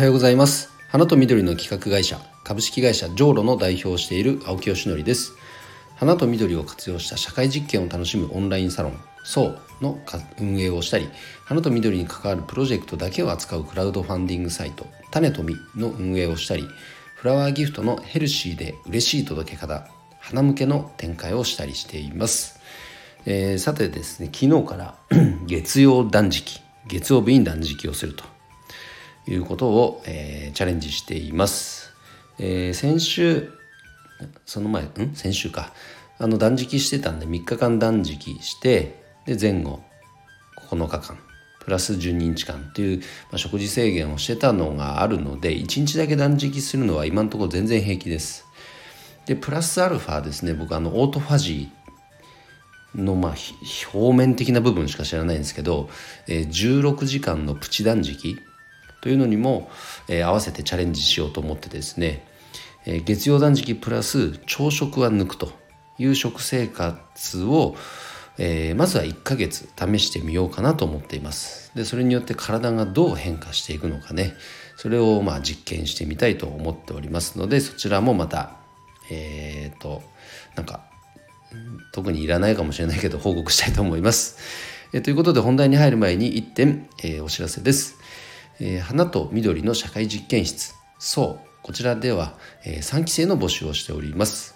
はようございます。花と緑の企画会社株式会社ジョーロの代表をしている青木よしのりです。花と緑を活用した社会実験を楽しむオンラインサロンそうの運営をしたり花と緑に関わるプロジェクトだけを扱うクラウドファンディングサイト種とみの運営をしたりフラワーギフトのヘルシーで嬉しい届け方花向けの展開をしたりしています、えー、さてですね昨日から 月曜断食月曜日に断食をすると。いうことを、えー、チャレンジしています、えー、先週その前ん？先週か。あの断食してたんで3日間断食してで前後9日間プラス12日間っていう、まあ、食事制限をしてたのがあるので1日だけ断食するのは今のところ全然平気です。でプラスアルファですね僕あのオートファジーのまあ表面的な部分しか知らないんですけど、えー、16時間のプチ断食というのにも、えー、合わせてチャレンジしようと思ってですね、えー、月曜断食プラス朝食は抜くという食生活を、えー、まずは1ヶ月試してみようかなと思っています。でそれによって体がどう変化していくのかねそれをまあ実験してみたいと思っておりますのでそちらもまたえっ、ー、となんか特にいらないかもしれないけど報告したいと思います、えー、ということで本題に入る前に1点、えー、お知らせです。えー、花と緑の社会実験室。そうこちらでは、えー、3期生の募集をしております。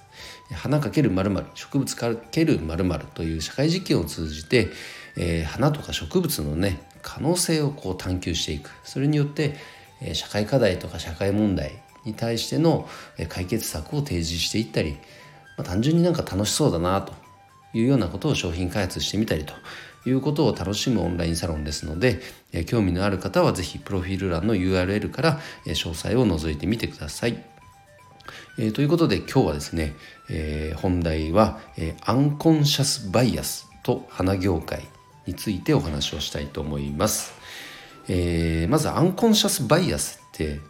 花かける〇〇植物かける〇〇という社会実験を通じて、えー、花とか植物のね可能性をこう探求していく。それによって、えー、社会課題とか社会問題に対しての解決策を提示していったり、まあ、単純になんか楽しそうだなというようなことを商品開発してみたりということを楽しむオンラインサロンですので、え興味のある方は是非プロフィール欄の URL から、え詳細を覗いてみてください。えー、ということで今日はですね、えー、本題は、えー、アンコンシャスバイアスと花業界についてお話をしたいと思います。え、まずアンコンシャスバイアスって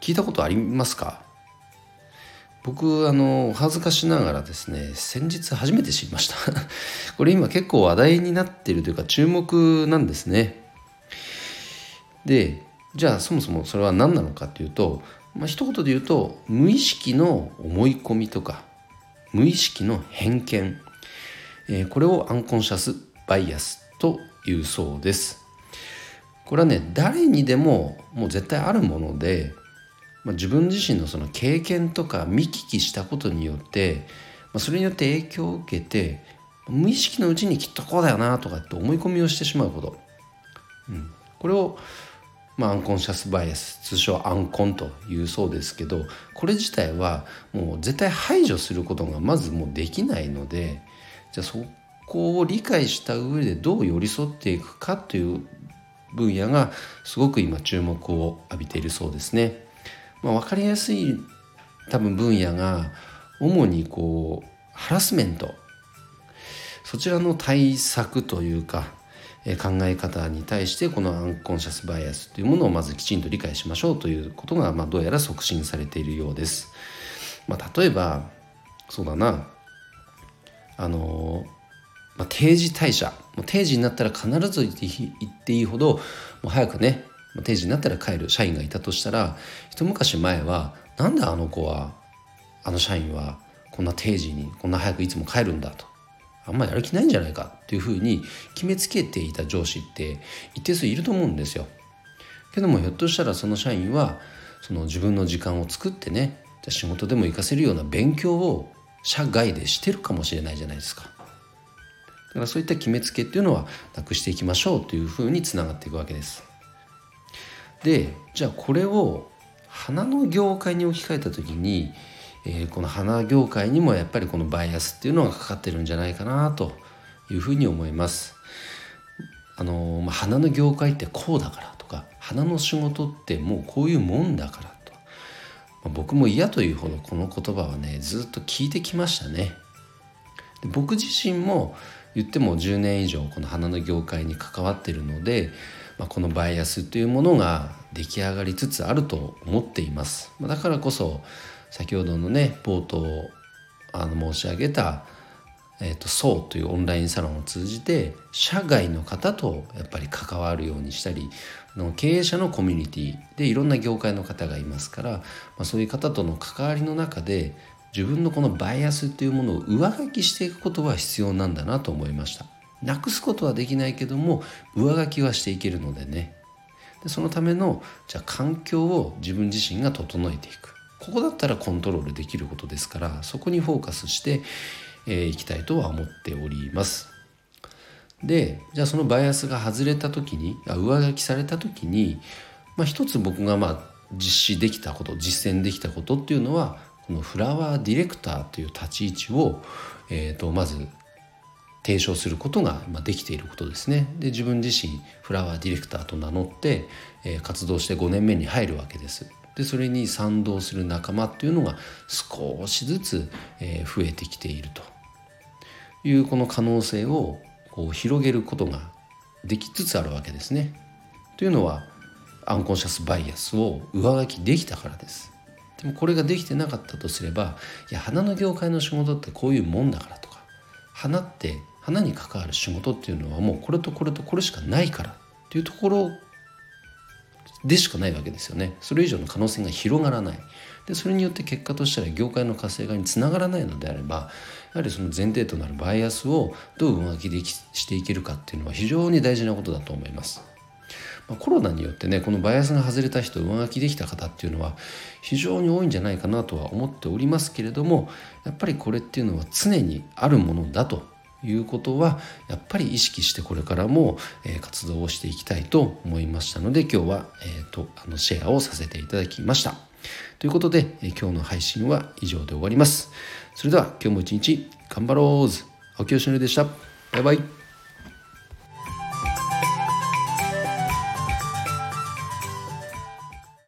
聞いたことありますか？僕あの恥ずかしながらですね先日初めて知りました。これ今結構話題になっているというか注目なんですね。でじゃあそもそもそれは何なのかっていうと、まあ、一言で言うと無意識の思い込みとか無意識の偏見、えー、これをアンコンシャスバイアスというそうです。これはね誰にでももう絶対あるものでまあ、自分自身のその経験とか見聞きしたことによって、まあ、それによって影響を受けて無意識のうちにきっとこうだよなとかって思い込みをしてしまうこと、うん、これを、まあ、アンコンシャスバイアス通称アンコンというそうですけどこれ自体はもう絶対排除することがまずもうできないのでじゃあそこを理解した上でどう寄り添っていくかという分野がすごく今注目を浴びているそうですね。まあ、分かりやすい多分分野が主にこうハラスメント。そちらの対策というか考え方に対してこのアンコンシャスバイアスというものをまずきちんと理解しましょうということが、まあ、どうやら促進されているようです。まあ、例えばそうだな。あの、まあ、定時退社。定時になったら必ず言っていいほどもう早くね定時になったら帰る社員がいたとしたら一昔前はなんであの子はあの社員はこんな定時にこんな早くいつも帰るんだとあんまりやる気ないんじゃないかっていうふうに決めつけていた上司って一定数いると思うんですよ。けどもひょっとしたらその社員はその自分の時間を作ってねじゃ仕事でも活かせるような勉強を社外でしてるかもしれないじゃないですか。だからそういった決めつけっていうのはなくしていきましょうというふうにつながっていくわけです。でじゃあこれを花の業界に置き換えた時に、えー、この花業界にもやっぱりこのバイアスっていうのがかかってるんじゃないかなというふうに思います。あのまあ、花の業界ってこうだからとか花の仕事ってもうこういうもんだからと、まあ、僕も嫌というほどこの言葉はねずっと聞いてきましたね。で僕自身も言っても10年以上この花の業界に関わってるのでまあ、このバイアスというものが出来上がりつつあると思っています。だからこそ先ほどのね冒頭あの申し上げた、えーと、そうというオンラインサロンを通じて社外の方とやっぱり関わるようにしたりの経営者のコミュニティでいろんな業界の方がいますから、まあ、そういう方との関わりの中で自分のこのバイアスっていうものを上書きしていくことは必要なんだなと思いましたなくすことはできないけども上書きはしていけるのでね。でそのためのじゃあ環境を自分自身が整えていく。ここだったらコントロールできることですからそこにフォーカスしてい、えー、きたいとは思っております。でじゃあそのバイアスが外れた時にあ上書きされた時に、まあ、一つ僕がまあ実施できたこと実践できたことっていうのはこのフラワーディレクターという立ち位置を、えー、とまず提唱することができていることですね。で自分自身フラワーディレクターと名乗って、えー、活動して5年目に入るわけです。でそれに賛同する仲間っていうのが少しずつ、えー、増えてきているというこの可能性をこう広げることができつつあるわけですね。というのはアンコンシャスバイアスを上書きできたからです。でもこれができてなかったとすればいや花の業界の仕事ってこういうもんだからと花って花に関わる仕事っていうのはもうこれとこれとこれしかないからっていうところでしかないわけですよねそれ以上の可能性が広がらないでそれによって結果としては業界の活性化につながらないのであればやはりその前提となるバイアスをどう上書きできしていけるかっていうのは非常に大事なことだと思います。まあ、コロナによってねこのバイアスが外れた人上書きできた方っていうのは非常に多いんじゃないかなとは思っておりますけれどもやっぱりこれっていうのは常にあるものだということはやっぱり意識してこれからも、え活動をしていきたいと思いましたので今日は、えーと、あのシェアをさせていただきました。ということで、え今日の配信は以上で終わります。それでは今日も一日頑張ろう青木よしのりでした。バイバイ。